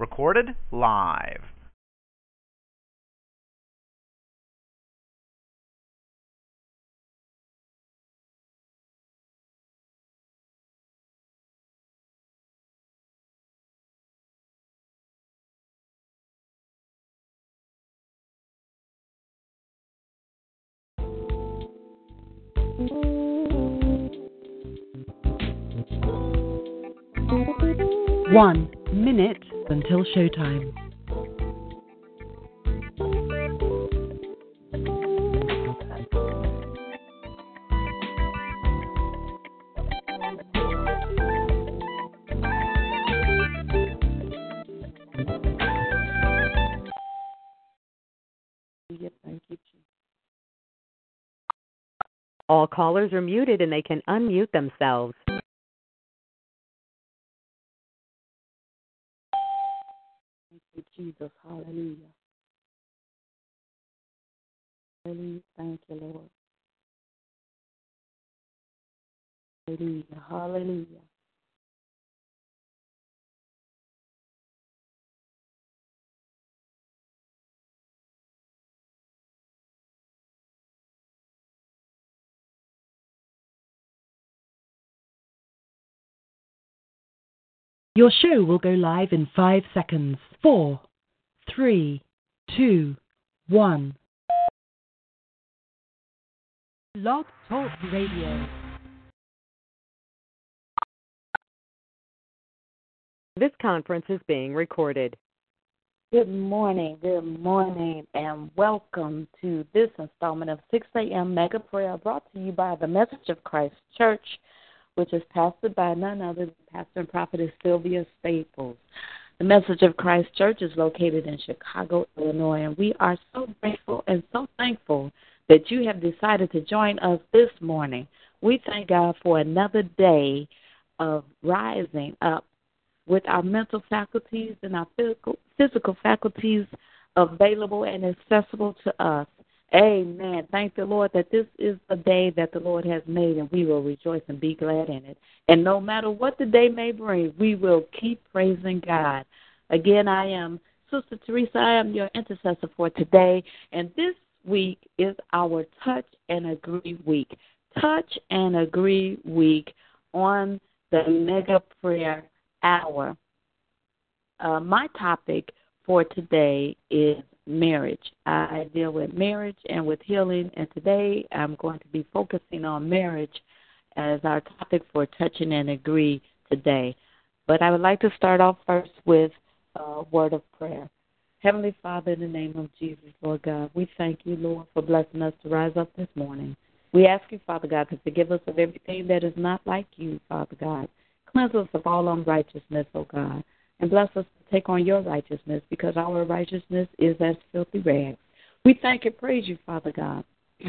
Recorded live. One minute until showtime. All callers are muted and they can unmute themselves. Thank you, Jesus. Hallelujah. Hallelujah. Thank you, Lord. Hallelujah. Hallelujah. Your show will go live in five seconds. Four, three, two, one. Blog Talk Radio. This conference is being recorded. Good morning, good morning, and welcome to this installment of 6 a.m. Mega Prayer brought to you by the Message of Christ Church, which is pastored by none other than Pastor and Prophetess Sylvia Staples. The Message of Christ Church is located in Chicago, Illinois, and we are so grateful and so thankful that you have decided to join us this morning. We thank God for another day of rising up with our mental faculties and our physical, physical faculties available and accessible to us. Amen. Thank the Lord that this is the day that the Lord has made, and we will rejoice and be glad in it. And no matter what the day may bring, we will keep praising God. Again, I am Sister Teresa. I am your intercessor for today, and this week is our Touch and Agree week. Touch and Agree week on the Mega Prayer Hour. Uh, my topic for today is marriage. I deal with marriage and with healing, and today I'm going to be focusing on marriage as our topic for touching and agree today. But I would like to start off first with a word of prayer. Heavenly Father, in the name of Jesus, Lord God, we thank you, Lord, for blessing us to rise up this morning. We ask you, Father God, to forgive us of everything that is not like you, Father God. Cleanse us of all unrighteousness, O God, and bless us to take on your righteousness because our righteousness is as filthy rags. We thank and praise you, Father God,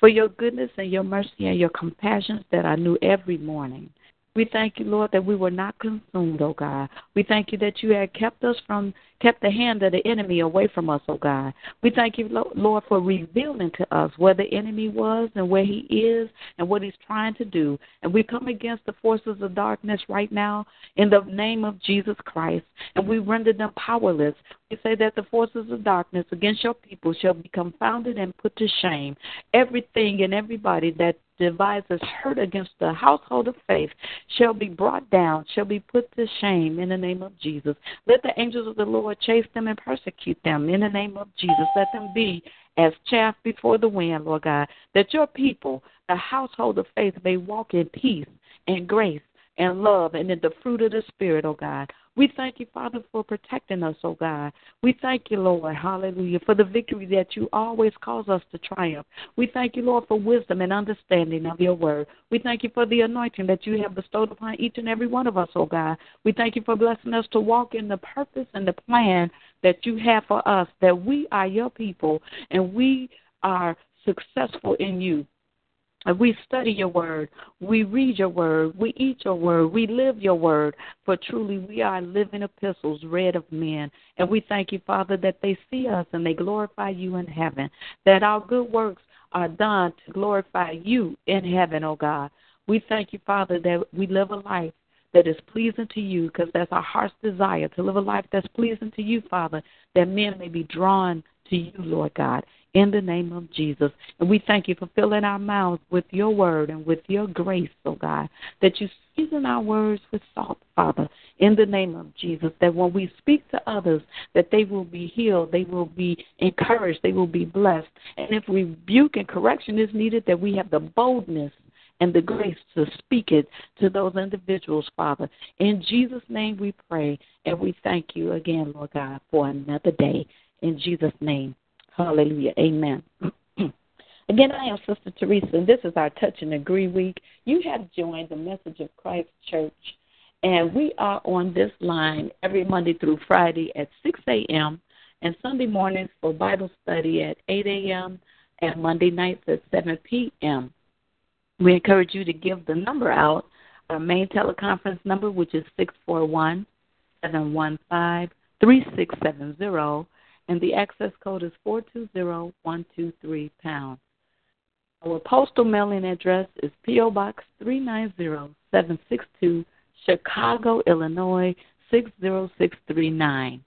for your goodness and your mercy and your compassions that are new every morning. We thank you, Lord, that we were not consumed, oh God. We thank you that you had kept us from, kept the hand of the enemy away from us, oh God. We thank you, Lord, for revealing to us where the enemy was and where he is and what he's trying to do. And we come against the forces of darkness right now in the name of Jesus Christ, and we render them powerless. We say that the forces of darkness against your people shall be confounded and put to shame. Everything and everybody that devises hurt against the household of faith shall be brought down, shall be put to shame in the name of Jesus. Let the angels of the Lord chase them and persecute them in the name of Jesus. Let them be as chaff before the wind, Lord God, that your people, the household of faith, may walk in peace and grace and love and in the fruit of the Spirit, oh God. We thank you, Father, for protecting us, oh God. We thank you, Lord, hallelujah, for the victory that you always cause us to triumph. We thank you, Lord, for wisdom and understanding of your word. We thank you for the anointing that you have bestowed upon each and every one of us, oh God. We thank you for blessing us to walk in the purpose and the plan that you have for us, that we are your people and we are successful in you. We study your word. We read your word. We eat your word. We live your word. For truly, we are living epistles read of men. And we thank you, Father, that they see us and they glorify you in heaven. That our good works are done to glorify you in heaven, O oh God. We thank you, Father, that we live a life that is pleasing to you because that's our heart's desire to live a life that's pleasing to you, Father, that men may be drawn to you, Lord God in the name of Jesus. And we thank you for filling our mouths with your word and with your grace, oh God, that you season our words with salt, Father, in the name of Jesus, that when we speak to others, that they will be healed, they will be encouraged, they will be blessed. And if rebuke and correction is needed, that we have the boldness and the grace to speak it to those individuals, Father. In Jesus' name we pray, and we thank you again, Lord God, for another day. In Jesus' name. Hallelujah. Amen. Again, I am Sister Teresa, and this is our Touch and Agree week. You have joined the Message of Christ Church, and we are on this line every Monday through Friday at 6 a.m. and Sunday mornings for Bible study at 8 a.m. and Monday nights at 7 p.m. We encourage you to give the number out, our main teleconference number, which is 641 715 3670 and the access code is 420123 pound. Our postal mailing address is P.O. Box 390762, Chicago, Illinois 60639.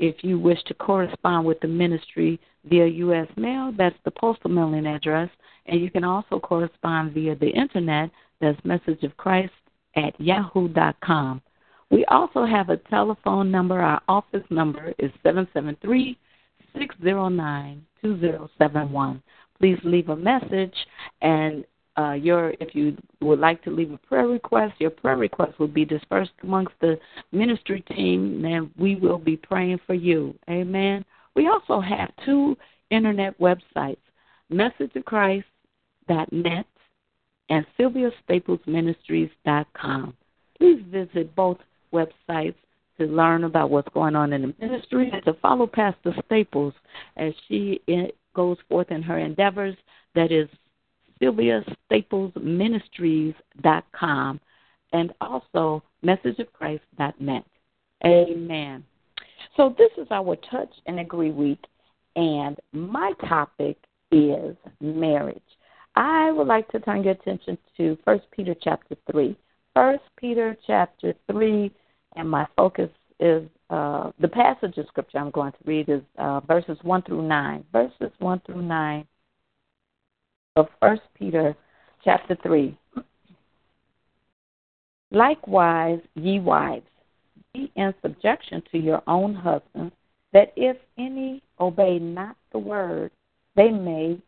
If you wish to correspond with the ministry via U.S. mail, that's the postal mailing address, and you can also correspond via the internet. That's Message of Christ at yahoo.com. We also have a telephone number. Our office number is 773 609 2071. Please leave a message and uh, your if you would like to leave a prayer request, your prayer request will be dispersed amongst the ministry team, and we will be praying for you. Amen. We also have two internet websites, messageofchrist.net and sylviastaplesministries.com. Please visit both websites to learn about what's going on in the ministry and to follow Pastor Staples as she eh, goes forth in her endeavors. That is SylviaStaplesMinistries.com and also MessageOfChrist.net. Amen. So this is our Touch and Agree week, and my topic is marriage. I would like to turn your attention to First Peter chapter three. First Peter chapter three, and my focus is uh, the passage of scripture I'm going to read is uh, verses one through nine. Verses one through nine of First Peter chapter three. Likewise, ye wives, be in subjection to your own husbands, that if any obey not the word, they may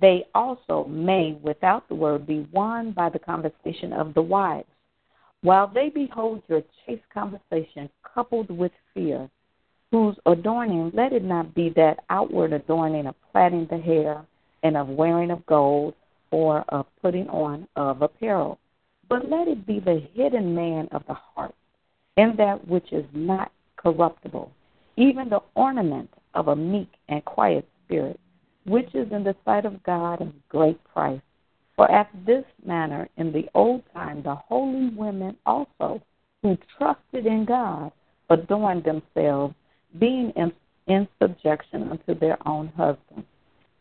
they also may, without the word, be won by the conversation of the wives, while they behold your chaste conversation coupled with fear, whose adorning let it not be that outward adorning of plaiting the hair and of wearing of gold or of putting on of apparel, but let it be the hidden man of the heart, in that which is not corruptible, even the ornament of a meek and quiet spirit which is in the sight of God of great price. For after this manner in the old time the holy women also, who trusted in God, adorned themselves, being in, in subjection unto their own husbands.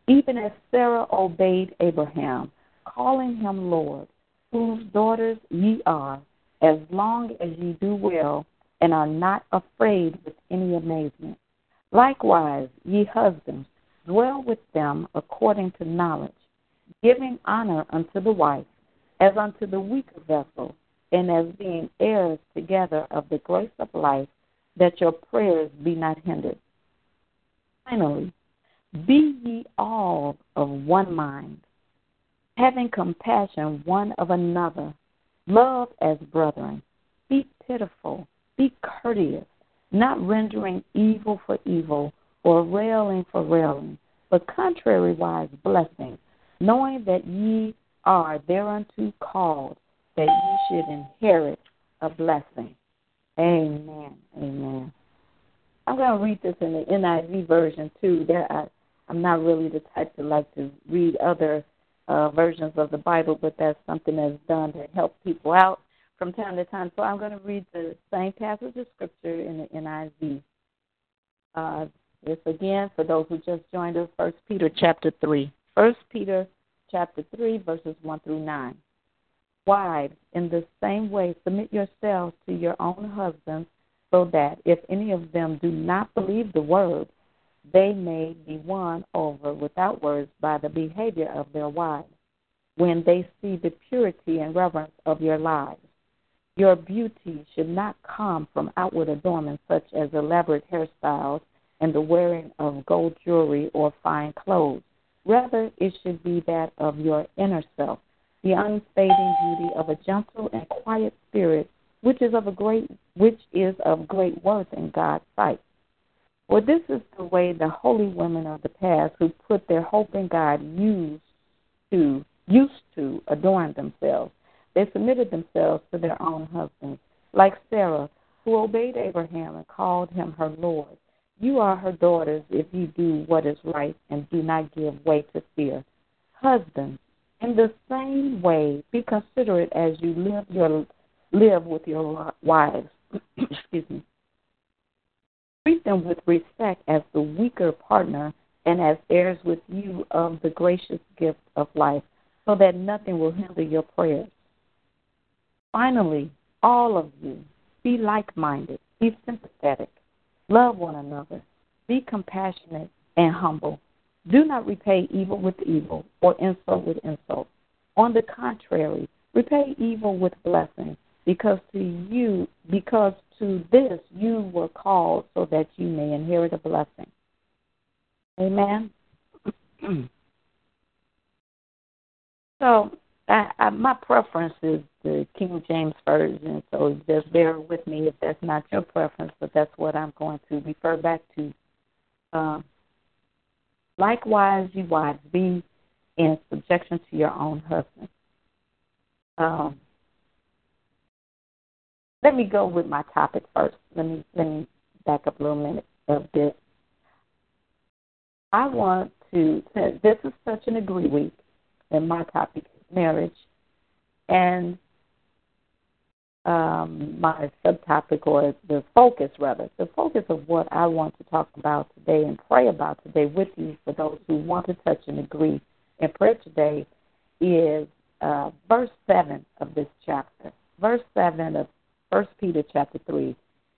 Even as Sarah obeyed Abraham, calling him Lord, whose daughters ye are, as long as ye do well, and are not afraid with any amazement. Likewise, ye husbands, dwell with them according to knowledge, giving honor unto the wife as unto the weaker vessel, and as being heirs together of the grace of life, that your prayers be not hindered. Finally, be ye all of one mind, having compassion one of another, love as brethren, Be pitiful. Be courteous, not rendering evil for evil or railing for railing, but contrariwise blessing, knowing that ye are thereunto called, that ye should inherit a blessing. Amen. Amen. I'm going to read this in the NIV version too. There, I, I'm not really the type to like to read other uh, versions of the Bible, but that's something that's done to help people out from time to time. So I'm going to read the same passage of scripture in the NIV. Uh, this again for those who just joined us. First Peter chapter three. First Peter chapter three verses one through nine. Wives, in the same way, submit yourselves to your own husbands, so that if any of them do not believe the word, they may be won over without words by the behavior of their wives, when they see the purity and reverence of your lives. Your beauty should not come from outward adornments such as elaborate hairstyles and the wearing of gold jewelry or fine clothes. Rather, it should be that of your inner self, the unfading beauty of a gentle and quiet spirit, which is of a great which is of great worth in God's sight. For this is the way the holy women of the past who put their hope in God used to used to adorn themselves. They submitted themselves to their own husbands, like Sarah, who obeyed Abraham and called him her Lord. You are her daughters if you do what is right and do not give way to fear. Husbands, in the same way, be considerate as you live your live with your wives. Excuse me. Treat them with respect as the weaker partner and as heirs with you of the gracious gift of life, so that nothing will hinder your prayers. Finally, all of you, be like minded, be sympathetic, love one another, be compassionate and humble. Do not repay evil with evil or insult with insult. On the contrary, repay evil with blessing, because to you because to this you were called so that you may inherit a blessing. Amen. so I, I, my preference is the King James Version, so just bear with me if that's not your preference, but that's what I'm going to refer back to. Um, likewise, you wives, be in subjection to your own husband. Um, let me go with my topic first. Let me let me back up a little minute of this. I want to. This is Touch and Agree week, and my topic is marriage, and um, my subtopic or the focus rather, the focus of what I want to talk about today and pray about today with you for those who want to touch and agree in prayer today is uh, verse seven of this chapter. Verse seven of First Peter chapter three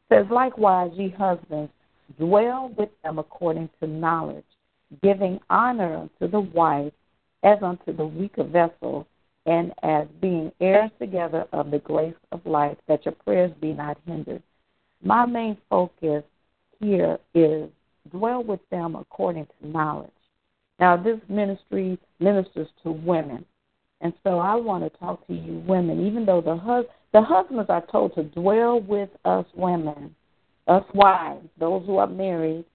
says, Likewise, ye husbands, dwell with them according to knowledge, giving honor unto the wife as unto the weaker vessel, and as being heirs together of the grace of life, that your prayers be not hindered. My main focus here is dwell with them according to knowledge. Now, this ministry ministers to women. And so I want to talk to you women, even though the hus- the husbands are told to dwell with us women, us wives, those who are married,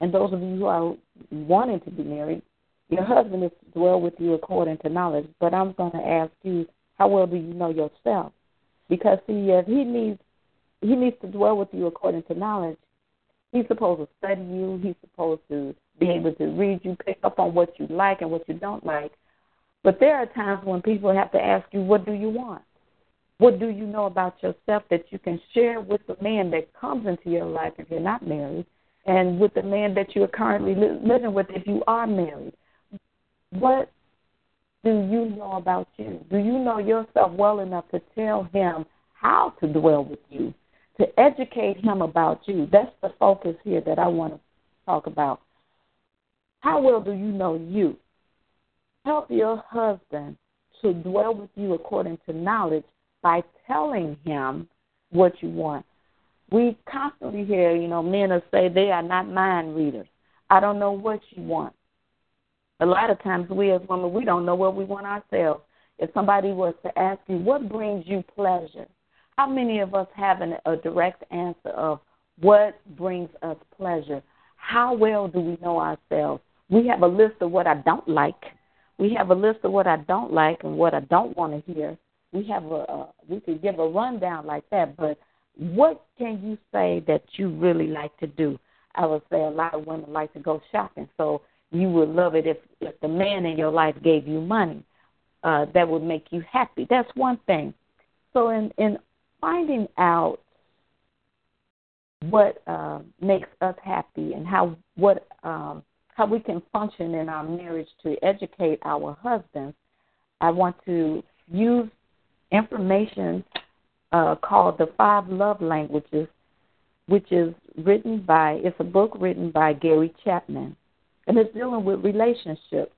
and those of you who are wanting to be married. Your husband is to dwell with you according to knowledge. But I'm going to ask you, how well do you know yourself? Because see, if he needs he needs to dwell with you according to knowledge, he's supposed to study you. He's supposed to be able to read you, pick up on what you like and what you don't like. But there are times when people have to ask you, what do you want? What do you know about yourself that you can share with the man that comes into your life if you're not married, and with the man that you're currently li- living with if you are married? What do you know about you? Do you know yourself well enough to tell him how to dwell with you, to educate him about you? That's the focus here that I want to talk about. How well do you know you? help your husband to dwell with you according to knowledge by telling him what you want. We constantly hear, you know, men will say they are not mind readers. I don't know what you want. A lot of times we as women, we don't know what we want ourselves. If somebody was to ask you, what brings you pleasure? How many of us have an, a direct answer of what brings us pleasure? How well do we know ourselves? We have a list of what I don't like. We have a list of what I don't like and what I don't want to hear. We have a, a we could give a rundown like that, but what can you say that you really like to do? I would say a lot of women like to go shopping, so you would love it if if the man in your life gave you money. Uh, that would make you happy. That's one thing. So in in finding out what uh, makes us happy and how what um, how we can function in our marriage to educate our husbands, I want to use information uh, called the Five Love Languages, which is written by it's a book written by Gary Chapman, and it's dealing with relationships.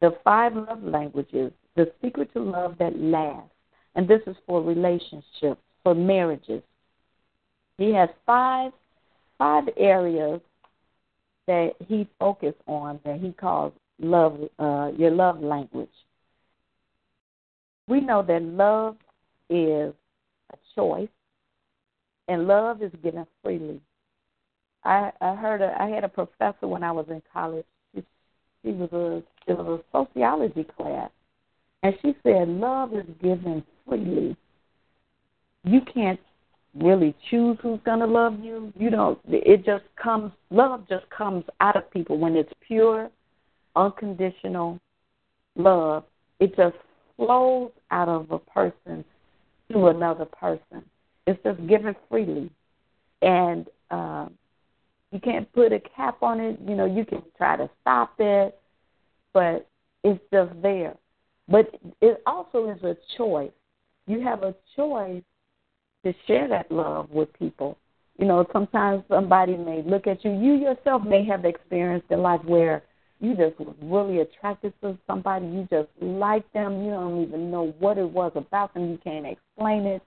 The Five Love Languages, the secret to love that lasts, and this is for relationships for marriages. He has five five areas that he focused on that he calls love uh, your love language. We know that love is a choice, and love is given freely. I I heard a, I had a professor when I was in college. She, she was a it was a sociology class, and she said love is given freely you can't really choose who's going to love you. You don't, it just comes, love just comes out of people when it's pure, unconditional love. It just flows out of a person to another person. It's just given freely. And uh, you can't put a cap on it. You know, you can try to stop it, but it's just there. But it also is a choice. You have a choice to share that love with people. You know, sometimes somebody may look at you. You yourself may have experienced in life where you just was really attracted to somebody. You just like them. You don't even know what it was about them. You can't explain it.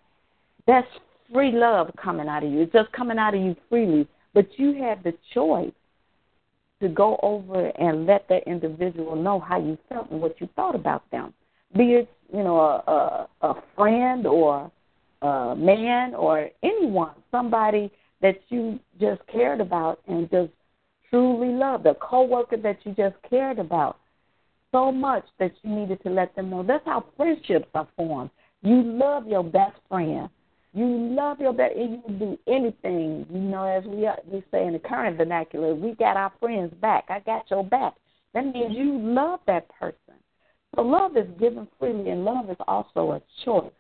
That's free love coming out of you. It's just coming out of you freely. But you have the choice to go over and let that individual know how you felt and what you thought about them. Be it, you know, a, a, a friend or a man or anyone, somebody that you just cared about and just truly loved, a coworker that you just cared about so much that you needed to let them know. That's how friendships are formed. You love your best friend. You love your best, and you will do anything. You know, as we are, we say in the current vernacular, we got our friends back. I got your back. That means you love that person. So love is given freely, and love is also a choice.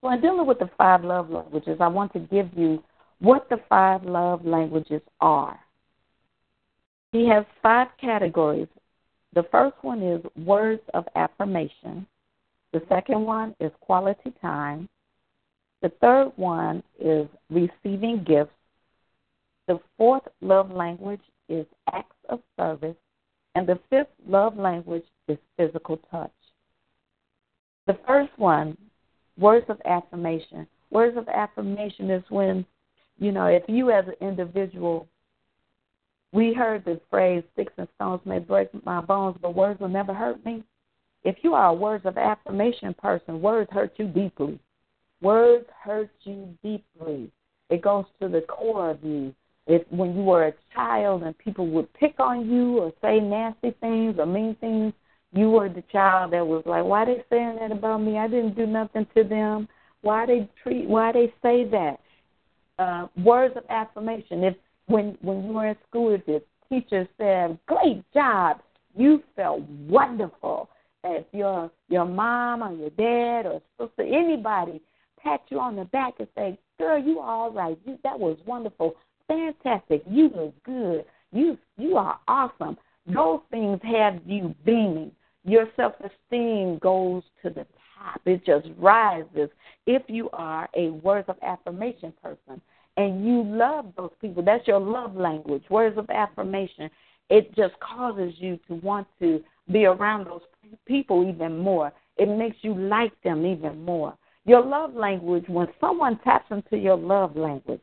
So, in dealing with the five love languages, I want to give you what the five love languages are. He has five categories. The first one is words of affirmation. The second one is quality time. The third one is receiving gifts. The fourth love language is acts of service. And the fifth love language is physical touch. The first one, words of affirmation. Words of affirmation is when, you know, if you as an individual, we heard this phrase, sticks and stones may break my bones, but words will never hurt me. If you are a words of affirmation person, words hurt you deeply. Words hurt you deeply. It goes to the core of you. If when you were a child and people would pick on you or say nasty things or mean things, you were the child that was like, why they saying that about me? I didn't do nothing to them. Why they treat? Why they say that? Uh, words of affirmation. If when when you were in school, if the teacher said, "Great job," you felt wonderful. If your your mom or your dad or sister, anybody pat you on the back and say, "Girl, you all right. You that was wonderful, fantastic. You look good. You you are awesome." Those things have you beaming your self esteem goes to the top. It just rises if you are a words of affirmation person and you love those people. That's your love language, words of affirmation. It just causes you to want to be around those people even more. It makes you like them even more. Your love language, when someone taps into your love language,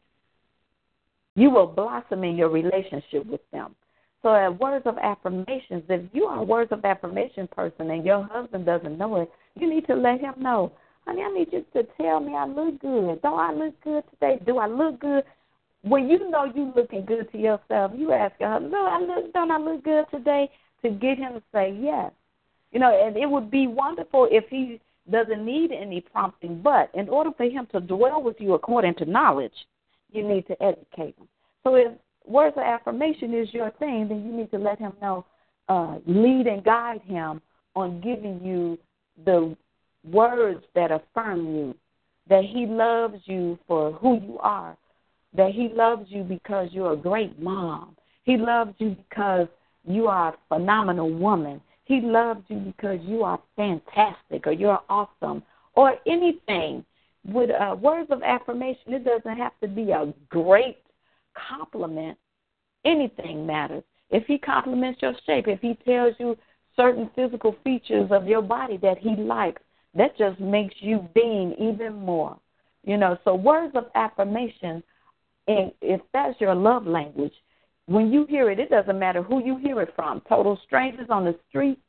you will blossom in your relationship with them. So, at words of affirmations, if you are a words of affirmation person and your husband doesn't know it, you need to let him know. Honey, I need you to tell me I look good. Don't I look good today? Do I look good? When you know you looking good to yourself, you ask her, no, I look, don't I look good today? To get him to say yes. You know, and it would be wonderful if he doesn't need any prompting, but in order for him to dwell with you according to knowledge, you need to educate him. So if words of affirmation is your thing, then you need to let him know, uh, lead and guide him on giving you the words that affirm you, that he loves you for who you are, that he loves you because you're a great mom. He loves you because you are a phenomenal woman. He loves you because you are fantastic or you're awesome or anything. With uh, words of affirmation, it doesn't have to be a great compliment. Anything matters. If he compliments your shape, if he tells you certain physical features of your body that he likes, that just makes you beam even more. You know, so words of affirmation, and if that's your love language, when you hear it, it doesn't matter who you hear it from total strangers on the street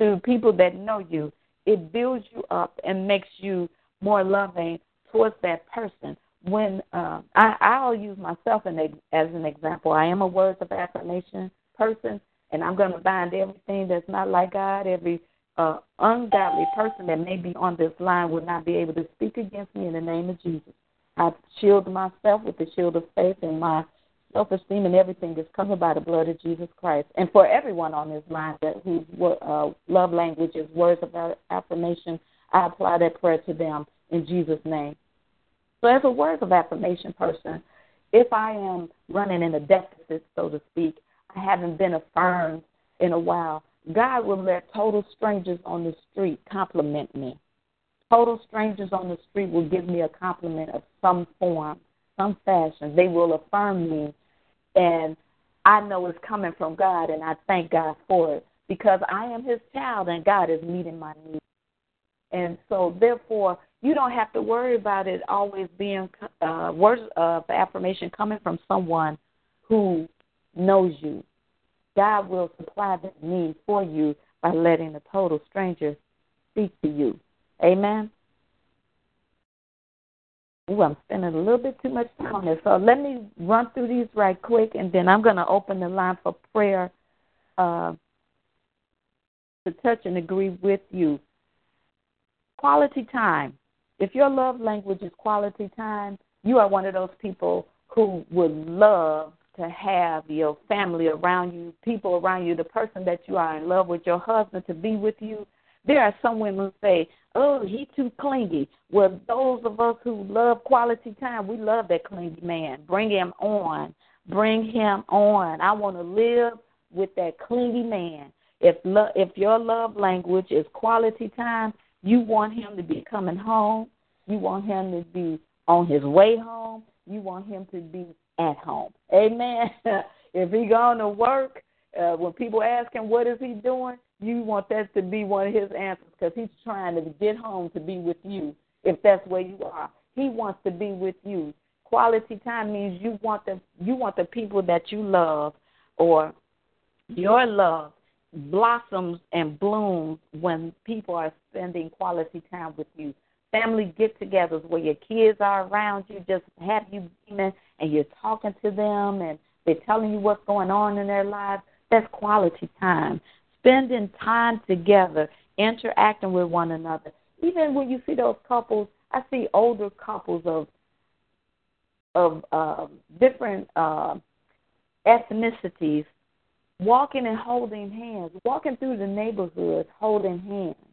to people that know you. It builds you up and makes you more loving towards that person. When uh, I, I'll use myself in, as an example, I am a words of affirmation person, and I'm going to bind everything that's not like God, every uh, ungodly person that may be on this line will not be able to speak against me in the name of Jesus. I shield myself with the shield of faith, and my self esteem and everything is covered by the blood of Jesus Christ. And for everyone on this line that whose uh, love language is words of affirmation, I apply that prayer to them in Jesus' name. So, as a words of affirmation person, if I am running in a deficit, so to speak, I haven't been affirmed in a while, God will let total strangers on the street compliment me. Total strangers on the street will give me a compliment of some form, some fashion. They will affirm me, and I know it's coming from God, and I thank God for it because I am His child, and God is meeting my needs. And so, therefore, you don't have to worry about it always being uh, words of affirmation coming from someone who knows you, God will supply that need for you by letting a total stranger speak to you. Amen. Ooh, I'm spending a little bit too much time on this. So let me run through these right quick, and then I'm going to open the line for prayer uh, to touch and agree with you. Quality time. If your love language is quality time, you are one of those people who would love to have your family around you, people around you, the person that you are in love with, your husband to be with you. There are some women who say, "Oh, he too clingy." Well, those of us who love quality time, we love that clingy man. Bring him on. Bring him on. I want to live with that clingy man. If lo- if your love language is quality time, you want him to be coming home. You want him to be on his way home. You want him to be at home. Amen. if he going to work, uh, when people ask him what is he doing, you want that to be one of his answers because he's trying to get home to be with you. If that's where you are, he wants to be with you. Quality time means you want the you want the people that you love, or your love blossoms and blooms when people are spending quality time with you family get togethers where your kids are around you, just have you beaming and you're talking to them and they're telling you what's going on in their lives. That's quality time. Spending time together, interacting with one another. Even when you see those couples, I see older couples of of uh, different uh, ethnicities walking and holding hands, walking through the neighborhoods holding hands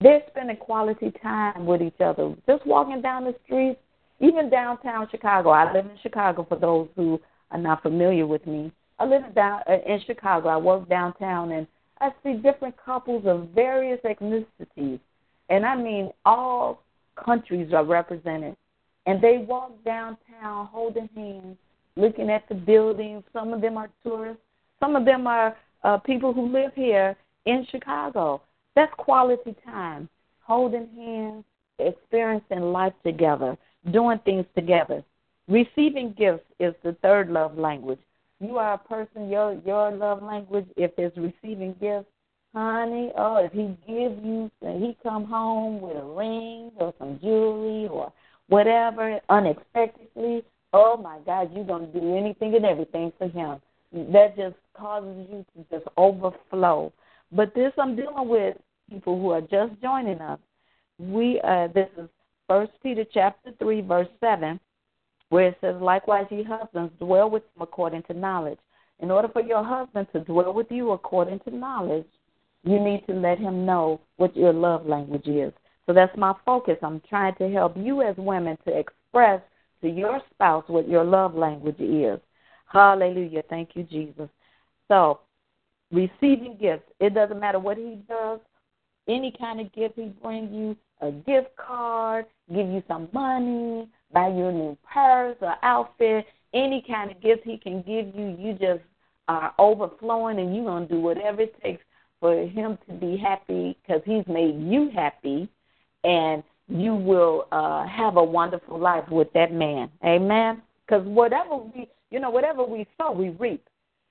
they're spending quality time with each other. Just walking down the streets, even downtown Chicago. I live in Chicago for those who are not familiar with me. I live down uh, in Chicago. I work downtown and I see different couples of various ethnicities. And I mean all countries are represented. And they walk downtown holding hands, looking at the buildings. Some of them are tourists. Some of them are uh, people who live here in Chicago. That's quality time, holding hands, experiencing life together, doing things together. Receiving gifts is the third love language. You are a person, your your love language, if it's receiving gifts, honey, oh, if he gives you, and he come home with a ring or some jewelry or whatever unexpectedly, oh my God, you're going to do anything and everything for him. That just causes you to just overflow. But this I'm dealing with people who are just joining us. We uh, this is First Peter chapter three verse seven, where it says, "Likewise, ye husbands, dwell with them according to knowledge." In order for your husband to dwell with you according to knowledge, you need to let him know what your love language is. So that's my focus. I'm trying to help you as women to express to your spouse what your love language is. Hallelujah. Thank you, Jesus. So, receiving gifts, it doesn't matter what he does, any kind of gift he brings you, a gift card, give you some money, buy you a new purse or outfit, any kind of gift he can give you, you just are overflowing and you're going to do whatever it takes for him to be happy because he's made you happy and you will uh, have a wonderful life with that man. Amen. Because whatever we, you know, whatever we sow, we reap.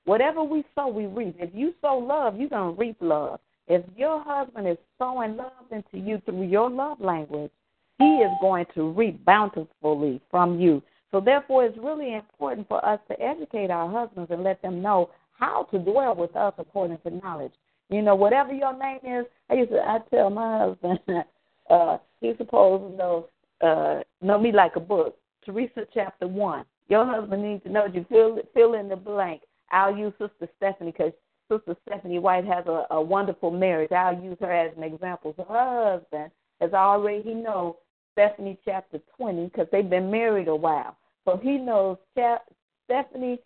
Whatever we sow, we reap. If you sow love, you're gonna reap love. If your husband is sowing love into you through your love language, he is going to reap bountifully from you. So therefore, it's really important for us to educate our husbands and let them know how to dwell with us according to knowledge. You know, whatever your name is, I used to I tell my husband uh, he's supposed to know uh, know me like a book. Teresa chapter one. Your husband needs to know you. Fill fill in the blank. I'll use Sister Stephanie because Sister Stephanie White has a, a wonderful marriage. I'll use her as an example. So her husband has already he knows Stephanie chapter twenty because they've been married a while. So he knows chap, Stephanie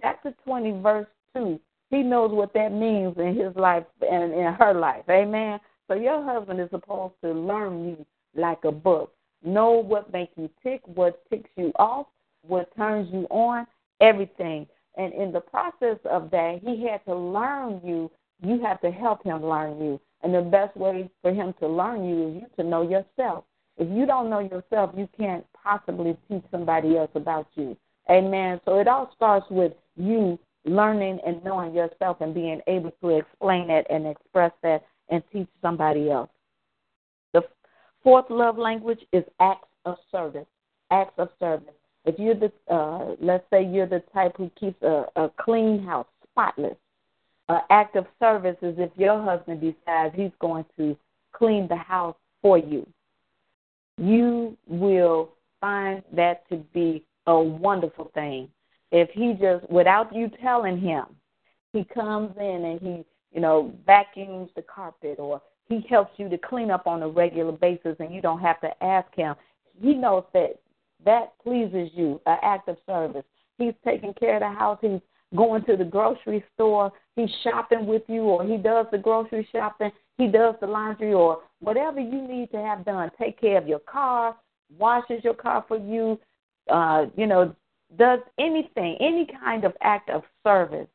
chapter twenty verse two. He knows what that means in his life and in her life. Amen. So your husband is supposed to learn you like a book. Know what makes you tick, what ticks you off, what turns you on, everything. And in the process of that, he had to learn you. You have to help him learn you. And the best way for him to learn you is you to know yourself. If you don't know yourself, you can't possibly teach somebody else about you. Amen. So it all starts with you learning and knowing yourself and being able to explain it and express that and teach somebody else. The fourth love language is acts of service. Acts of service. If you're the, uh, let's say you're the type who keeps a, a clean house, spotless. Uh, act of service is if your husband decides he's going to clean the house for you. You will find that to be a wonderful thing. If he just, without you telling him, he comes in and he you know, vacuums the carpet or he helps you to clean up on a regular basis and you don't have to ask him. He knows that that pleases you, an act of service. He's taking care of the house. He's going to the grocery store. He's shopping with you or he does the grocery shopping. He does the laundry or whatever you need to have done. Take care of your car, washes your car for you, uh, you know, does anything, any kind of act of service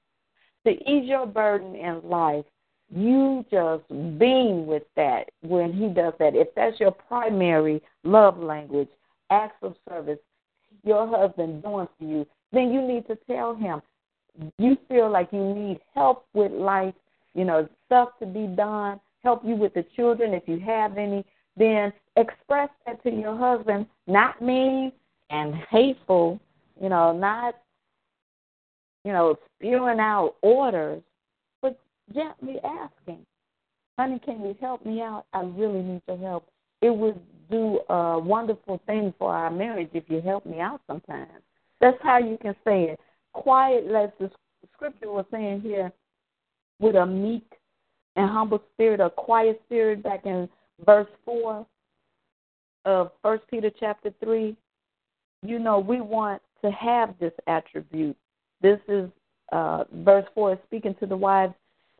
to ease your burden in life, you just beam with that when he does that. If that's your primary love language, acts of service, your husband doing for you, then you need to tell him. You feel like you need help with life, you know, stuff to be done, help you with the children if you have any, then express that to your husband, not mean and hateful, you know, not you know, spewing out orders, but gently asking, honey, can you help me out? I really need your help. It would do a wonderful thing for our marriage if you help me out sometimes. That's how you can say it. Quiet, as the scripture was saying here, with a meek and humble spirit, a quiet spirit, back in verse 4 of First Peter chapter 3. You know, we want to have this attribute this is uh, verse 4 is speaking to the wives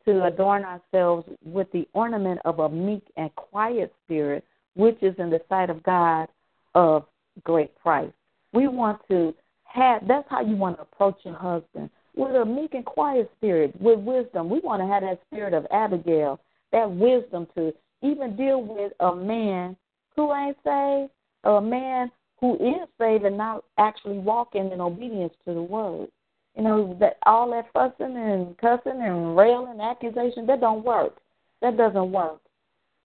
to adorn ourselves with the ornament of a meek and quiet spirit, which is in the sight of God of great price. We want to have, that's how you want to approach your husband with a meek and quiet spirit, with wisdom. We want to have that spirit of Abigail, that wisdom to even deal with a man who ain't saved, a man who is saved and not actually walking in obedience to the word. You know, that all that fussing and cussing and railing accusation, that don't work. that doesn't work.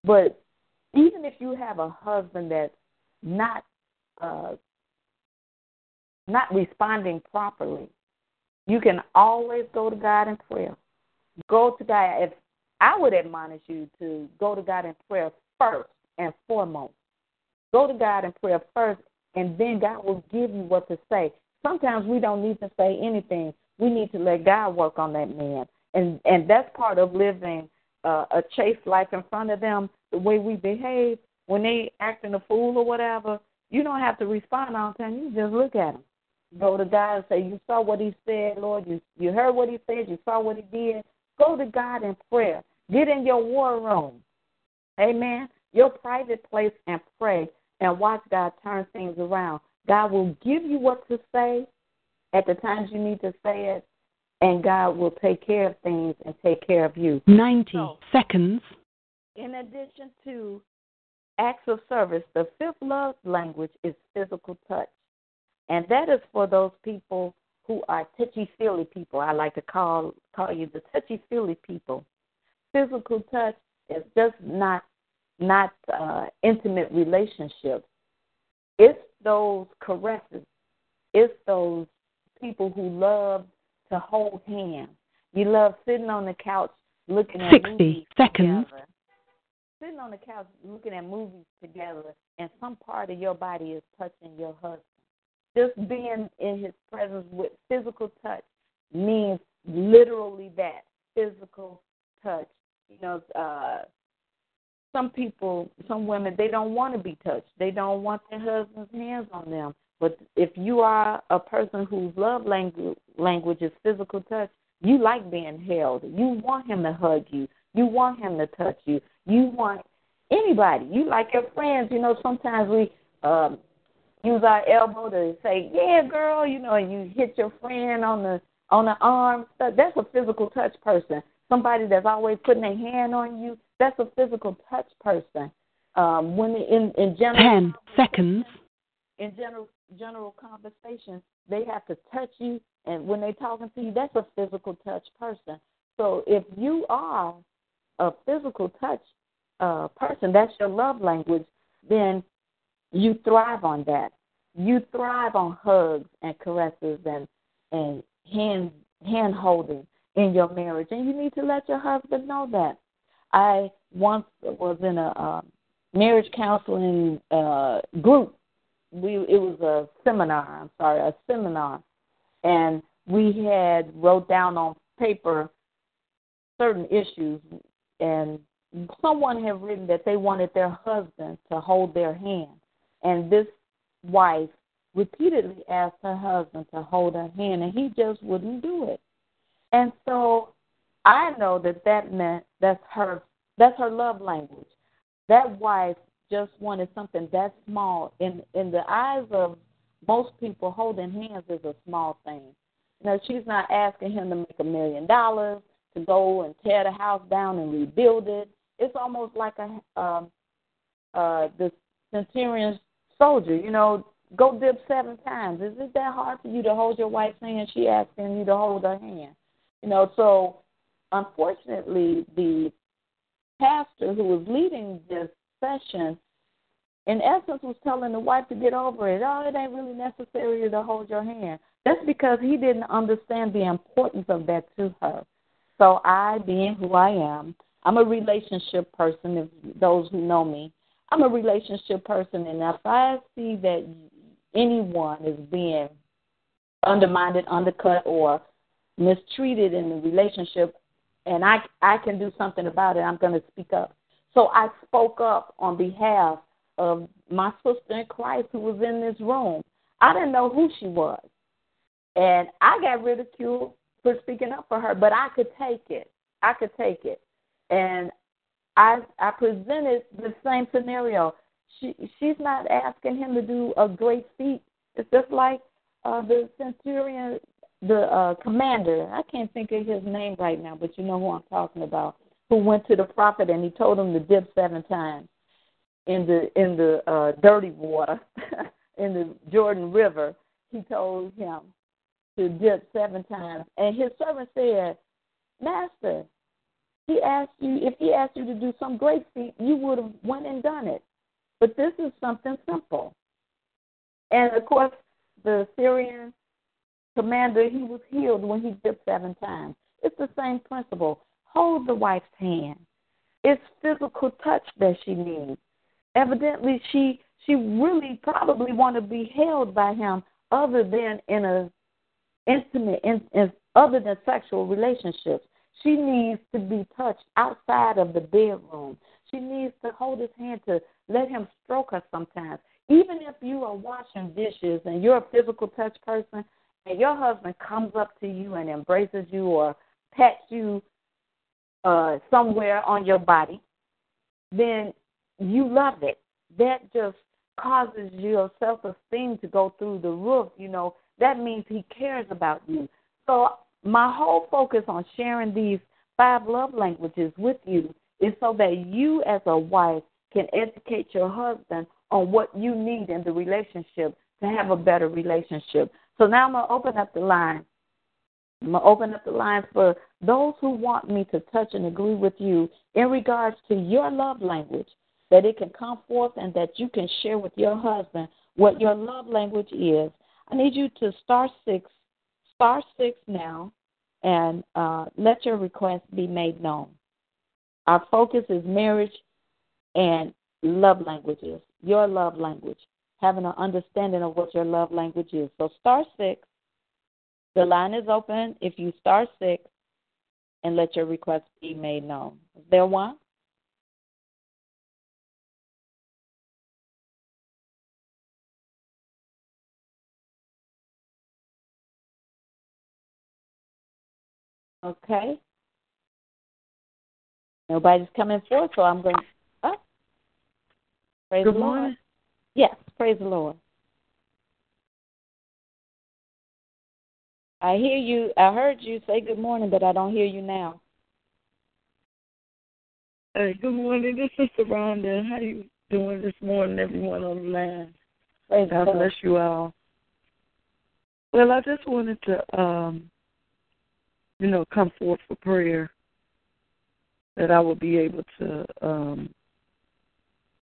But even if you have a husband that's not uh, not responding properly, you can always go to God in prayer. Go to God. If I would admonish you to go to God in prayer first and foremost. Go to God in prayer first, and then God will give you what to say. Sometimes we don't need to say anything. We need to let God work on that man, and and that's part of living uh, a chaste life in front of them. The way we behave when they acting a fool or whatever, you don't have to respond all the time. You just look at them. Go to God and say, "You saw what He said, Lord. You you heard what He said. You saw what He did. Go to God in prayer. Get in your war room. Amen. Your private place and pray and watch God turn things around. God will give you what to say at the times you need to say it, and God will take care of things and take care of you. 90 so, seconds. In addition to acts of service, the fifth love language is physical touch. And that is for those people who are touchy feely people. I like to call call you the touchy feely people. Physical touch is just not not uh, intimate relationships. It's those caresses. It's those people who love to hold hands. You love sitting on the couch looking at 60 movies seconds. Together. Sitting on the couch looking at movies together, and some part of your body is touching your husband. Just being in his presence with physical touch means literally that physical touch. You know, uh, some people, some women, they don't want to be touched. They don't want their husband's hands on them. But if you are a person whose love language language is physical touch, you like being held. You want him to hug you. You want him to touch you. You want anybody. You like your friends. You know, sometimes we um, use our elbow to say, "Yeah, girl," you know, and you hit your friend on the on the arm. That's a physical touch person. Somebody that's always putting a hand on you. That's a physical touch person. Um, when in in general ten seconds. In general general conversation, they have to touch you, and when they're talking to you, that's a physical touch person. So if you are a physical touch uh, person, that's your love language, then you thrive on that. You thrive on hugs and caresses and and hand hand holding in your marriage, and you need to let your husband know that. I once was in a uh, marriage counseling uh, group. We it was a seminar. I'm sorry, a seminar, and we had wrote down on paper certain issues, and someone had written that they wanted their husband to hold their hand, and this wife repeatedly asked her husband to hold her hand, and he just wouldn't do it. And so I know that that meant that's her that's her love language. That wife just wanted something that small. In in the eyes of most people, holding hands is a small thing. You know, she's not asking him to make a million dollars to go and tear the house down and rebuild it. It's almost like a um, uh, the centurion soldier. You know, go dip seven times. Is it that hard for you to hold your wife's hand? She asking you to hold her hand. You know, so unfortunately, the pastor who was leading this session, in essence, was telling the wife to get over it. Oh, it ain't really necessary to hold your hand. That's because he didn't understand the importance of that to her. So I, being who I am, I'm a relationship person. If those who know me, I'm a relationship person, and if I see that anyone is being undermined, undercut, or mistreated in the relationship and I I can do something about it, I'm going to speak up. So I spoke up on behalf of my sister in Christ who was in this room. I didn't know who she was. And I got ridiculed for speaking up for her, but I could take it. I could take it. And I I presented the same scenario. She she's not asking him to do a great feat. It's just like uh, the centurion the uh, commander, I can't think of his name right now, but you know who I'm talking about, who went to the prophet and he told him to dip seven times in the in the uh, dirty water in the Jordan River. He told him to dip seven times, and his servant said, "Master, he asked you if he asked you to do some great feat, you would have went and done it. But this is something simple. And of course, the Syrian commander, he was healed when he dipped seven times. It's the same principle. Hold the wife's hand. It's physical touch that she needs. Evidently, she she really probably want to be held by him, other than in a intimate, in, in, other than sexual relationships. She needs to be touched outside of the bedroom. She needs to hold his hand to let him stroke her sometimes. Even if you are washing dishes and you're a physical touch person, and your husband comes up to you and embraces you or pets you uh, somewhere on your body, then you love it. That just causes your self esteem to go through the roof. You know, that means he cares about you. So, my whole focus on sharing these five love languages with you is so that you, as a wife, can educate your husband on what you need in the relationship to have a better relationship. So now I'm going to open up the line. I'm going to open up the line for those who want me to touch and agree with you in regards to your love language, that it can come forth and that you can share with your husband what your love language is. I need you to star six, star six now, and uh, let your request be made known. Our focus is marriage and love languages, your love language, having an understanding of what your love language is. So, star six. The line is open if you star six and let your request be made known. Is there one? Okay. Nobody's coming forth, so I'm going to. Oh. Praise Good the morning. Lord. Yes, praise the Lord. I hear you. I heard you say good morning, but I don't hear you now. Hey, good morning. This is Sister Rhonda. How you doing this morning, everyone on the line? Praise God bless you all. Well, I just wanted to, um, you know, come forth for prayer that I will be able to, um,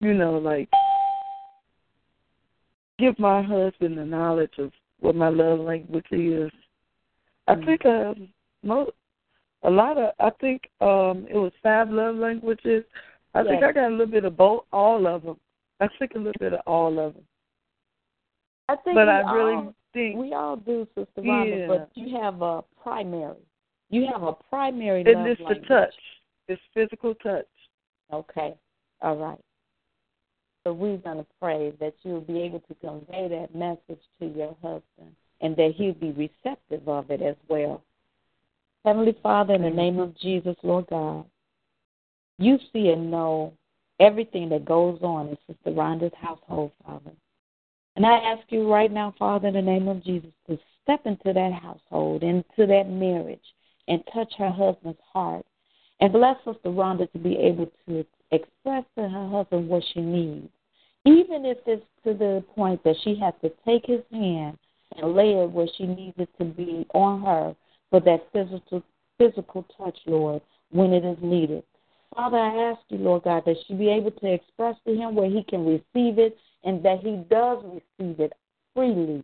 you know, like give my husband the knowledge of what my love language is. I think um, most, a lot of, I think um, it was five love languages. I think I got a little bit of both, all of them. I think a little bit of all of them. I think But we I really all, think we all do, Sister Rhonda, Yeah. but you have a primary. You have a primary and love it's the language. touch. It's physical touch. Okay. All right. So we're going to pray that you'll be able to convey that message to your husband and that he'll be receptive of it as well. Heavenly Father, in the name of Jesus, Lord God, you see and know everything that goes on in Sister Rhonda's household, Father. And I ask you right now, Father, in the name of Jesus, to step into that household, into that marriage, and touch her husband's heart. And bless Sister Rhonda to be able to express to her husband what she needs. Even if it's to the point that she has to take his hand and lay it where she needs it to be on her for that physical physical touch, Lord, when it is needed. Father, I ask you, Lord God, that she be able to express to him where he can receive it and that he does receive it freely.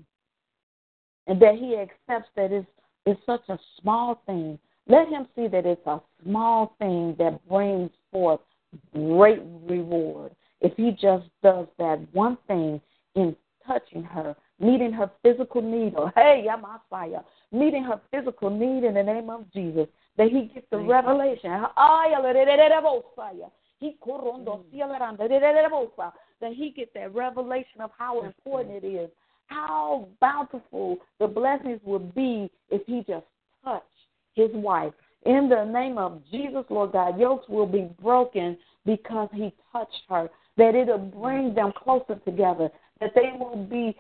And that he accepts that it's, it's such a small thing. Let him see that it's a small thing that brings forth great reward. If he just does that one thing in touching her, meeting her physical need, or hey, Yamasaya, meeting her physical need in the name of Jesus, that he gets the revelation. He korondo sieleranda, That he gets that revelation of how important it is, how bountiful the blessings would be if he just touched his wife. In the name of Jesus, Lord God, yokes will be broken because he touched her. That it'll bring them closer together. That they will be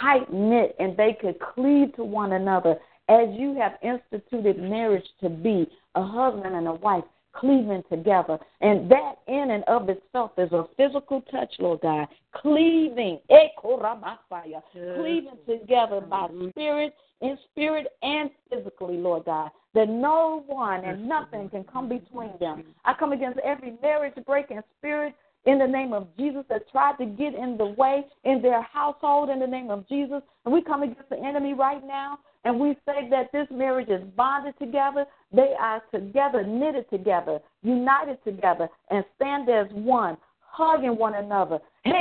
tight knit and they could cleave to one another as you have instituted marriage to be a husband and a wife. Cleaving together. And that in and of itself is a physical touch, Lord God. Cleaving, cleaving together by mm-hmm. spirit, in spirit and physically, Lord God. That no one and nothing can come between them. I come against every marriage breaking spirit in the name of Jesus that tried to get in the way in their household in the name of Jesus. And we come against the enemy right now and we say that this marriage is bonded together. They are together, knitted together, united together, and stand as one, hugging one another. With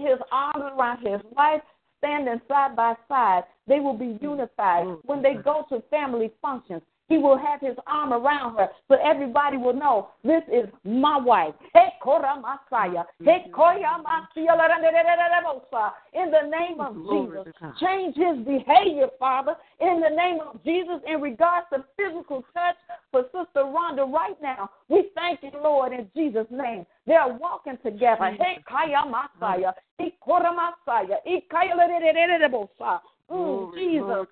his arms around his wife, standing side by side, they will be unified. When they go to family functions, he will have his arm around her so everybody will know this is my wife. In the name of Jesus, change his behavior, Father. In the name of Jesus, in regards to physical touch for Sister Rhonda right now, we thank you, Lord, in Jesus' name. They are walking together. Mm, Jesus.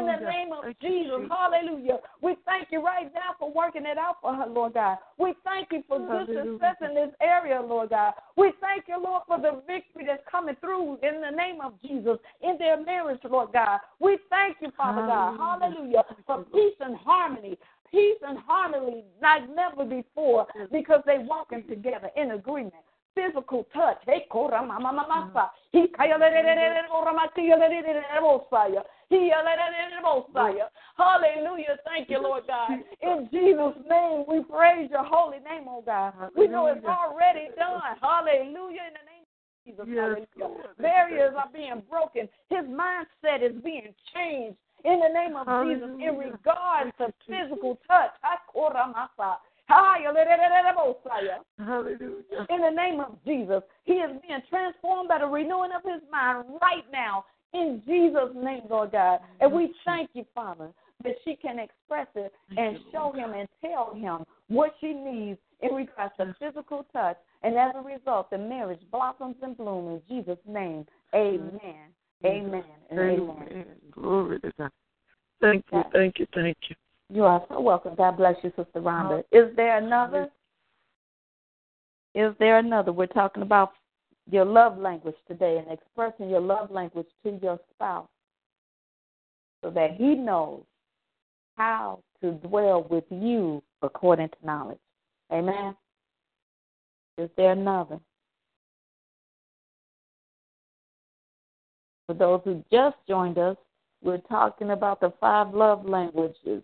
In the name of Jesus. Hallelujah. We thank you right now for working it out for her, Lord God. We thank you for good success in this area, Lord God. We thank you, Lord, for the victory that's coming through in the name of Jesus in their marriage, Lord God. We thank you, Father God. Hallelujah. For peace and harmony peace and harmony like never before because they walking together in agreement physical touch. Hey, He Hallelujah. Thank you, Lord God. In Jesus' name, we praise your holy name, oh God. We know it's already done. Hallelujah. In the name of Jesus. Hallelujah. Barriers are being broken. His mindset is being changed in the name of Jesus in regards to physical touch. Hallelujah. In the name of Jesus, he is being transformed by the renewing of his mind right now. In Jesus' name, Lord God. And we thank you, Father, that she can express it and show him and tell him what she needs in regards to physical touch. And as a result, the marriage blossoms and blooms in Jesus' name. Amen. Mm-hmm. Amen. amen. amen. Glory to God. Thank you, thank you, thank you. You are so welcome. God bless you, Sister Rhonda. Oh, Is there another? Is there another? We're talking about your love language today and expressing your love language to your spouse so that he knows how to dwell with you according to knowledge. Amen. Is there another? For those who just joined us, we're talking about the five love languages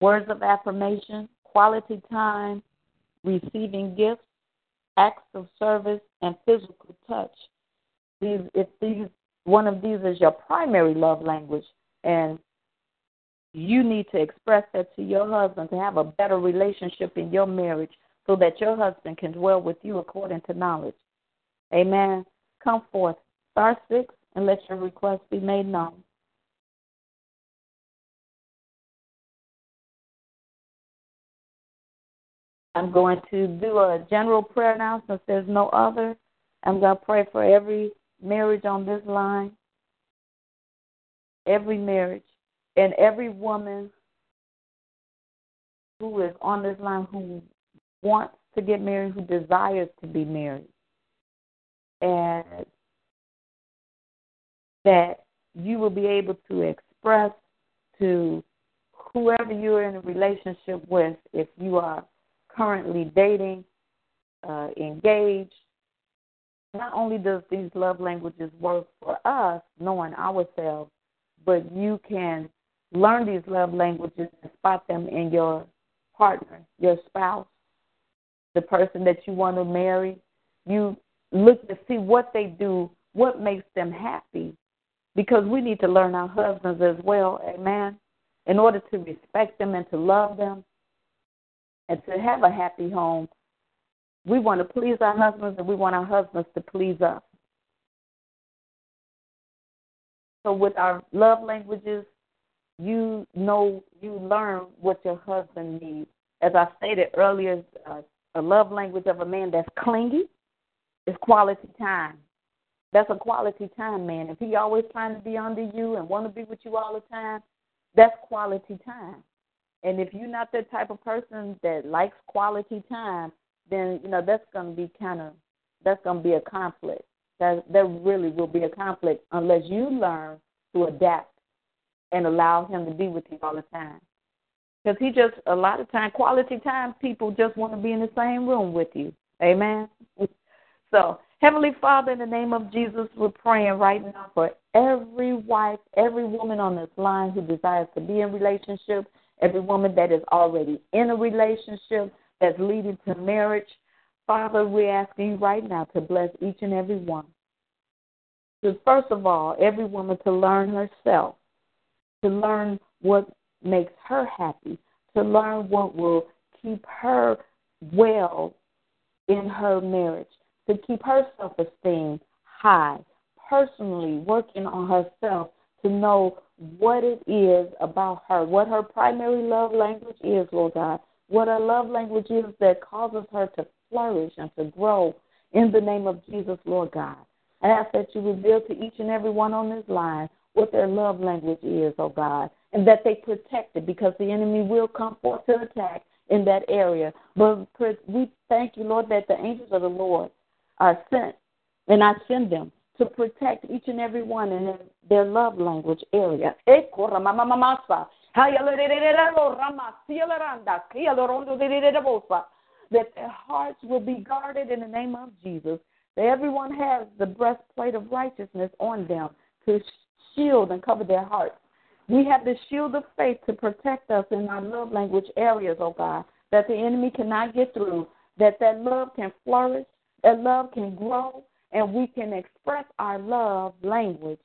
words of affirmation, quality time, receiving gifts, acts of service, and physical touch. These, if these one of these is your primary love language, and you need to express that to your husband to have a better relationship in your marriage, so that your husband can dwell with you according to knowledge. Amen. Come forth, star six, and let your request be made known. I'm going to do a general prayer now since there's no other. I'm going to pray for every marriage on this line, every marriage, and every woman who is on this line who wants to get married, who desires to be married. And that you will be able to express to whoever you're in a relationship with, if you are currently dating, uh, engaged. Not only does these love languages work for us, knowing ourselves, but you can learn these love languages and spot them in your partner, your spouse, the person that you want to marry. You look to see what they do, what makes them happy, because we need to learn our husbands as well, amen, in order to respect them and to love them and to have a happy home, we want to please our husbands and we want our husbands to please us. So, with our love languages, you know, you learn what your husband needs. As I stated earlier, uh, a love language of a man that's clingy is quality time. That's a quality time man. If he always trying to be under you and want to be with you all the time, That's quality time. And if you're not that type of person that likes quality time, then you know that's going to be kind of that's going to be a conflict. That there really will be a conflict unless you learn to adapt and allow him to be with you all the time. Because he just a lot of time quality time people just want to be in the same room with you. Amen. So Heavenly Father, in the name of Jesus, we're praying right now for every wife, every woman on this line who desires to be in relationship, every woman that is already in a relationship that's leading to marriage. Father, we're asking you right now to bless each and every one. So first of all, every woman to learn herself, to learn what makes her happy, to learn what will keep her well in her marriage to keep her self esteem high, personally working on herself to know what it is about her, what her primary love language is, Lord God, what her love language is that causes her to flourish and to grow in the name of Jesus, Lord God. I ask that you reveal to each and every one on this line what their love language is, oh God, and that they protect it because the enemy will come forth to attack in that area. But we thank you, Lord, that the angels of the Lord are sent, and I send them to protect each and every one in their love language area. That their hearts will be guarded in the name of Jesus. That everyone has the breastplate of righteousness on them to shield and cover their hearts. We have the shield of faith to protect us in our love language areas, oh God, that the enemy cannot get through, that that love can flourish, that love can grow and we can express our love language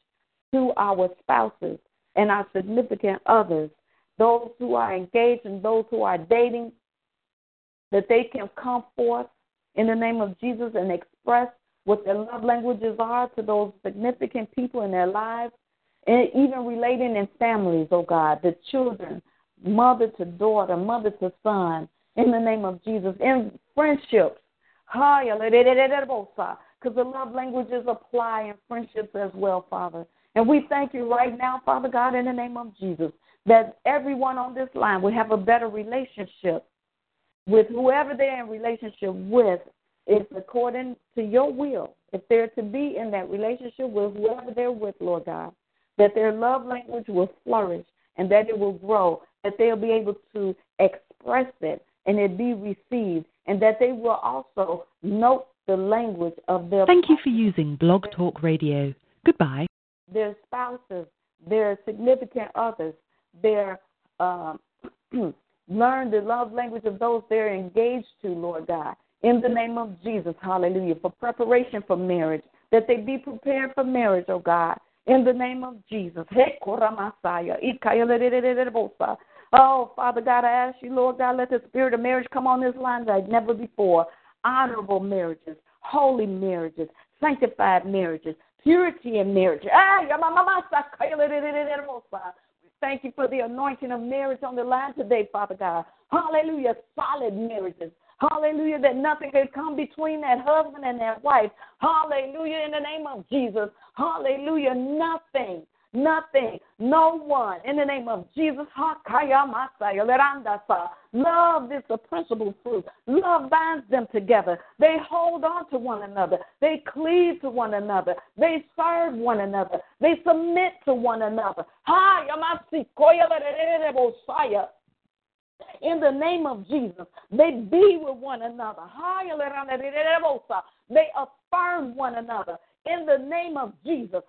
to our spouses and our significant others, those who are engaged and those who are dating, that they can come forth in the name of Jesus and express what their love languages are to those significant people in their lives, and even relating in families, oh God, the children, mother to daughter, mother to son, in the name of Jesus, in friendships, because the love languages apply in friendships as well, Father. And we thank you right now, Father God, in the name of Jesus, that everyone on this line will have a better relationship with whoever they're in relationship with. It's according to your will. If they're to be in that relationship with whoever they're with, Lord God, that their love language will flourish and that it will grow, that they'll be able to express it and it be received and that they will also note the language of their. Thank you for using Blog Talk Radio. Goodbye. Their spouses, their significant others, their um, learn the love language of those they're engaged to, Lord God. In the name of Jesus, hallelujah, for preparation for marriage, that they be prepared for marriage, oh God. In the name of Jesus. Oh, Father God, I ask you, Lord God, let the spirit of marriage come on this line like never before. Honorable marriages, holy marriages, sanctified marriages, purity in marriage. Ah, Thank you for the anointing of marriage on the line today, Father God. Hallelujah. Solid marriages. Hallelujah. That nothing can come between that husband and that wife. Hallelujah. In the name of Jesus. Hallelujah. Nothing nothing, no one. In the name of Jesus, love is the principal fruit. Love binds them together. They hold on to one another. They cleave to one another. They serve one another. They submit to one another. In the name of Jesus, they be with one another. They affirm one another in the name of Jesus.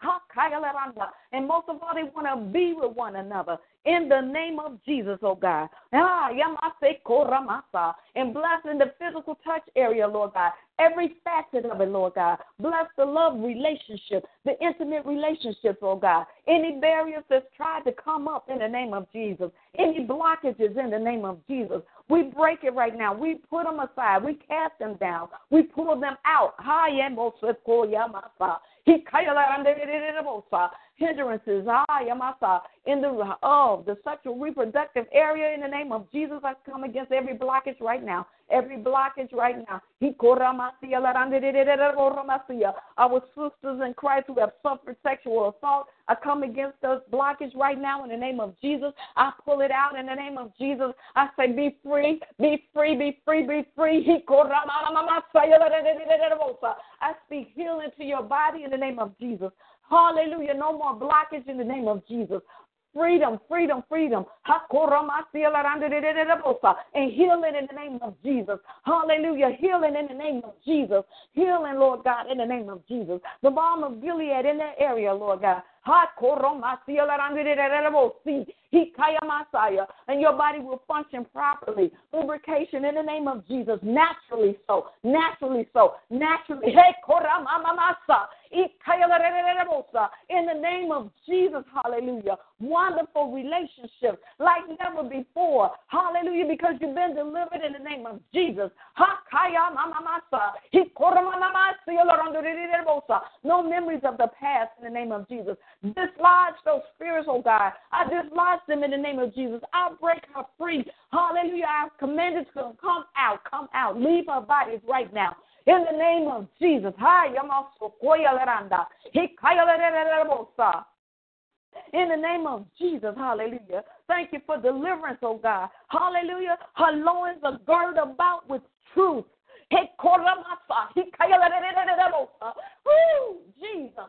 And most of all, they want to be with one another in the name of Jesus, oh God. Ah, and bless in the physical touch area, Lord God. Every facet of it, Lord God. Bless the love relationship, the intimate relationships, oh God. Any barriers that's tried to come up in the name of Jesus. Any blockages in the name of Jesus. We break it right now. We put them aside. We cast them down. We pull them out. Hindrances, ah, yamasa, in the oh, the sexual reproductive area in the name of Jesus. I come against every blockage right now. Every blockage right now. Our sisters in Christ who have suffered sexual assault, I come against those blockages right now in the name of Jesus. I pull it out in the name of Jesus. I say, be free, be free, be free, be free. I speak healing to your body in the name of Jesus. Hallelujah. No more blockage in the name of Jesus. Freedom, freedom, freedom. And healing in the name of Jesus. Hallelujah. Healing in the name of Jesus. Healing, Lord God, in the name of Jesus. The balm of Gilead in that area, Lord God. And your body will function properly. Lubrication in the name of Jesus. Naturally so. Naturally so. Naturally. In the name of Jesus. Hallelujah. Wonderful relationship like never before. Hallelujah. Because you've been delivered in the name of Jesus. No memories of the past in the name of Jesus. Dislodge those spirits, oh God. I dislodge them in the name of Jesus. I break her free. Hallelujah. I've commanded to come out, come out. Leave her bodies right now. In the name of Jesus. In the name of Jesus, hallelujah. Thank you for deliverance, oh God. Hallelujah. Her loins are girded about with truth. Jesus.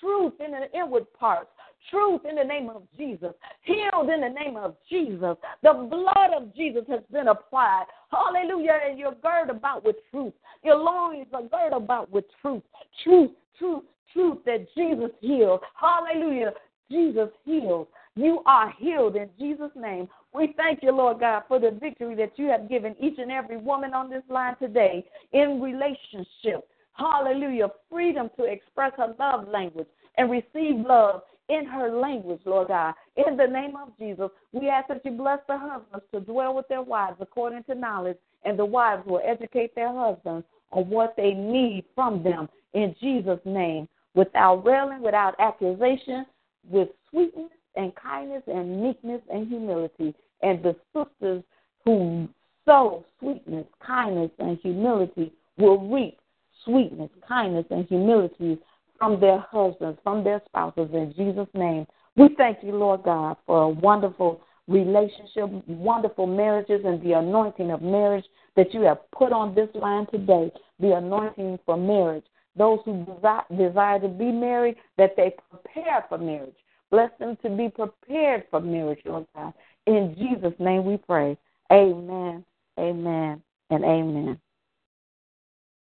Truth in the inward parts. Truth in the name of Jesus. Healed in the name of Jesus. The blood of Jesus has been applied. Hallelujah. And you're girded about with truth. Your loins are girded about with truth. Truth, truth, truth that Jesus healed. Hallelujah. Jesus healed. You are healed in Jesus' name. We thank you, Lord God, for the victory that you have given each and every woman on this line today in relationship. Hallelujah. Freedom to express her love language and receive love in her language, Lord God. In the name of Jesus, we ask that you bless the husbands to dwell with their wives according to knowledge, and the wives will educate their husbands on what they need from them in Jesus' name, without railing, without accusation, with sweetness and kindness and meekness and humility. And the sisters who sow sweetness, kindness, and humility will reap sweetness, kindness, and humility from their husbands, from their spouses in Jesus' name. We thank you, Lord God, for a wonderful relationship, wonderful marriages, and the anointing of marriage that you have put on this line today, the anointing for marriage. Those who desire to be married, that they prepare for marriage. Bless them to be prepared for marriage, Lord God. In Jesus' name we pray. Amen, amen, and amen.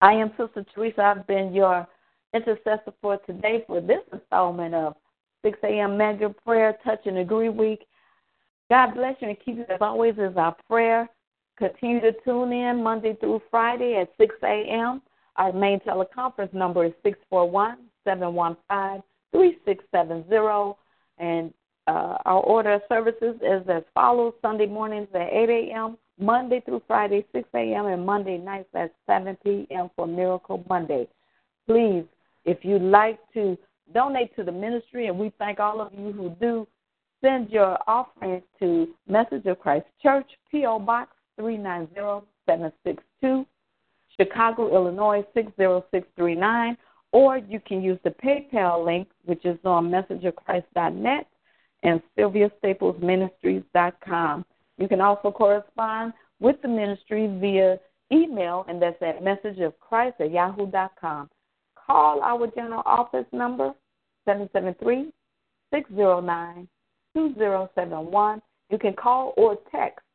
I am Sister Teresa. I've been your intercessor for today for this installment of 6 a.m. Mega Prayer, Touch and Agree Week. God bless you and keep you as always is our prayer. Continue to tune in Monday through Friday at 6 a.m. Our main teleconference number is 641 715 3670. And uh, our order of services is as follows Sunday mornings at 8 a.m., Monday through Friday, 6 a.m., and Monday nights at 7 p.m. for Miracle Monday. Please, if you'd like to donate to the ministry, and we thank all of you who do, send your offerings to Message of Christ Church, P.O. Box 390762, Chicago, Illinois 60639 or you can use the PayPal link, which is on messageofchrist.net and sylviastaplesministries.com. You can also correspond with the ministry via email, and that's at messageofchrist at yahoo.com. Call our general office number, 773 609 2071. You can call or text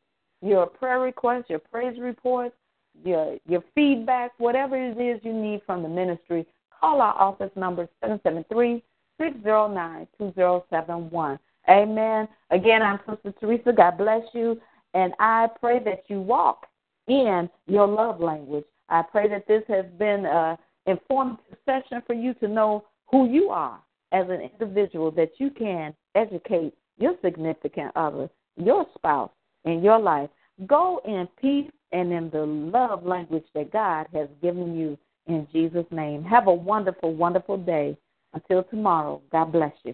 your prayer requests, your praise reports, your, your feedback, whatever it is you need from the ministry Call our office number 773 609 2071. Amen. Again, I'm Sister Teresa. God bless you. And I pray that you walk in your love language. I pray that this has been an informative session for you to know who you are as an individual, that you can educate your significant other, your spouse in your life. Go in peace and in the love language that God has given you in Jesus' name. Have a wonderful, wonderful day. Until tomorrow, God bless you.